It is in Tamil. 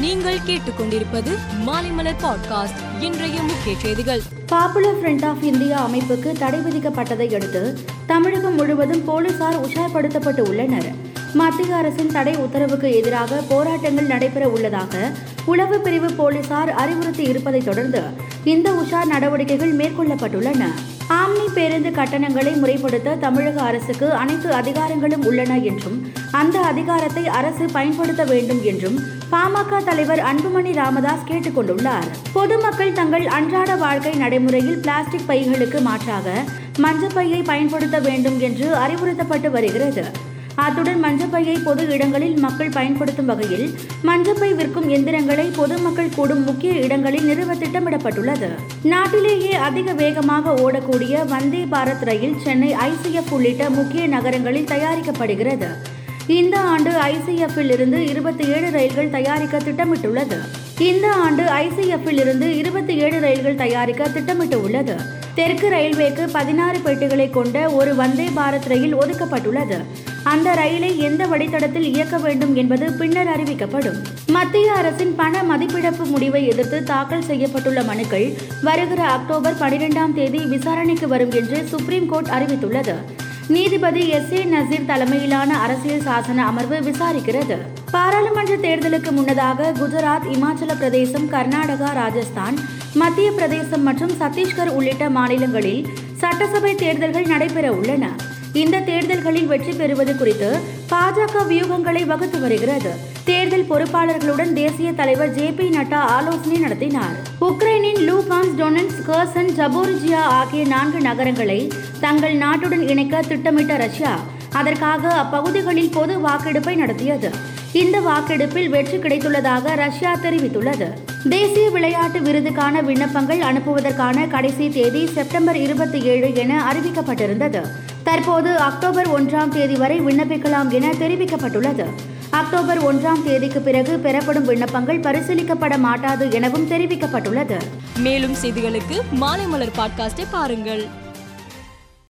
நீங்கள் கேட்டுக்கொண்டிருப்பது மாலைமலர் பாட்காஸ்ட். இன்றைய முக்கிய செய்திகள். பாப்புலர் ஃப்ரண்ட் ஆஃப் இந்தியா அமைப்புக்கு தடை விதிக்கப்பட்டதை அடுத்து தமிழகம் முழுவதும் போலீசார் உஷார்படுத்தப்பட்டு உள்ளனர். மத்திய அரசின் தடை உத்தரவுக்கு எதிராக போராட்டங்கள் நடைபெற உள்ளதாக உளவு பிரிவு போலீசார் அறிவுறுத்தி இருப்பதை தொடர்ந்து இந்த உஷார் நடவடிக்கைகள் மேற்கொள்ளப்பட்டுள்ளன. ஆம்னி பேருந்து கட்டணங்களை முறைப்படுத்த தமிழக அரசுக்கு அனைத்து அதிகாரங்களும் உள்ளன என்றும் அந்த அதிகாரத்தை அரசு பயன்படுத்த வேண்டும் என்றும் பாமக தலைவர் அன்புமணி ராமதாஸ் கேட்டுக் கொண்டுள்ளார் பொதுமக்கள் தங்கள் அன்றாட வாழ்க்கை நடைமுறையில் பிளாஸ்டிக் பைகளுக்கு மாற்றாக மஞ்சப்பையை பயன்படுத்த வேண்டும் என்று அறிவுறுத்தப்பட்டு வருகிறது. அத்துடன் மஞ்சப்பையை பொது இடங்களில் மக்கள் பயன்படுத்தும் வகையில் மஞ்சப்பை விற்கும் எந்திரங்களை பொதுமக்கள் கூடும் முக்கிய இடங்களில் நிறுவ திட்டமிடப்பட்டுள்ளது. நாட்டிலேயே அதிக வேகமாக ஓடக்கூடிய வந்தே பாரத் ரயில் சென்னை ஐசிஎஃப் உள்ளிட்ட முக்கிய நகரங்களில் தயாரிக்கப்படுகிறது. இந்த ஆண்டு ஐசிஎஃப்பில் இருந்து இருபத்தி ஏழு ரயில்கள் தயாரிக்க திட்டமிட்டுள்ளது. இந்த ஆண்டு ஐசிஎஃப்பில் இருந்து இருபத்தி ஏழு ரயில்கள் தயாரிக்க திட்டமிட்டு உள்ளது தெற்கு ரயில்வேக்கு பதினாறு பெட்டிகளை கொண்ட ஒரு வந்தே பாரத் ரயில் ஒதுக்கப்பட்டுள்ளது. அந்த ரயிலை எந்த வழித்தடத்தில் இயக்க வேண்டும் என்பது பின்னர் அறிவிக்கப்படும். மத்திய அரசின் பண மதிப்பிழப்பு முடிவை எதிர்த்து தாக்கல் செய்யப்பட்டுள்ள மனுக்கள் வருகிற அக்டோபர் பனிரெண்டாம் தேதி விசாரணைக்கு வரும் என்று சுப்ரீம் கோர்ட் அறிவித்துள்ளது. நீதிபதி எஸ் ஏ நசீர் தலைமையிலான அரசியல் சாசன அமர்வு விசாரிக்கிறது. பாராளுமன்ற தேர்தலுக்கு முன்னதாக குஜராத் இமாச்சல பிரதேசம் கர்நாடகா ராஜஸ்தான் மத்திய பிரதேசம் மற்றும் சத்தீஸ்கர் உள்ளிட்ட மாநிலங்களில் சட்டசபை தேர்தல்கள் நடைபெற உள்ளன. இந்த தேர்தல்களில் வெற்றி பெறுவது குறித்து பாஜக வியூகங்களை வகுத்து வருகிறது. தேர்தல் பொறுப்பாளர்களுடன் தேசிய தலைவர் ஜே பி நட்டா ஆலோசனை நடத்தினார். உக்ரைனின் லூகான்ஸ் டொனன்ஸ் கர்சன் ஜபோரிஜியா ஆகிய நான்கு நகரங்களை தங்கள் நாட்டுடன் இணைக்க திட்டமிட்ட ரஷ்யா அதற்காக அப்பகுதிகளில் பொது வாக்கெடுப்பை நடத்தியது. இந்த வாக்கெடுப்பில் வெற்றி கிடைத்துள்ளதாக ரஷ்யா தெரிவித்துள்ளது. தேசிய விளையாட்டு விருதுக்கான விண்ணப்பங்கள் அனுப்புவதற்கான கடைசி தேதி செப்டம்பர் இருபத்தி ஏழு என அறிவிக்கப்பட்டிருந்தது. தற்போது அக்டோபர் ஒன்றாம் தேதி வரை விண்ணப்பிக்கலாம் என தெரிவிக்கப்பட்டுள்ளது. அக்டோபர் ஒன்றாம் தேதிக்கு பிறகு பெறப்படும் விண்ணப்பங்கள் பரிசீலிக்கப்பட மாட்டாது எனவும் தெரிவிக்கப்பட்டுள்ளது. மேலும் செய்திகளுக்கு மாலை மலர் பாட்காஸ்டை பாருங்கள்.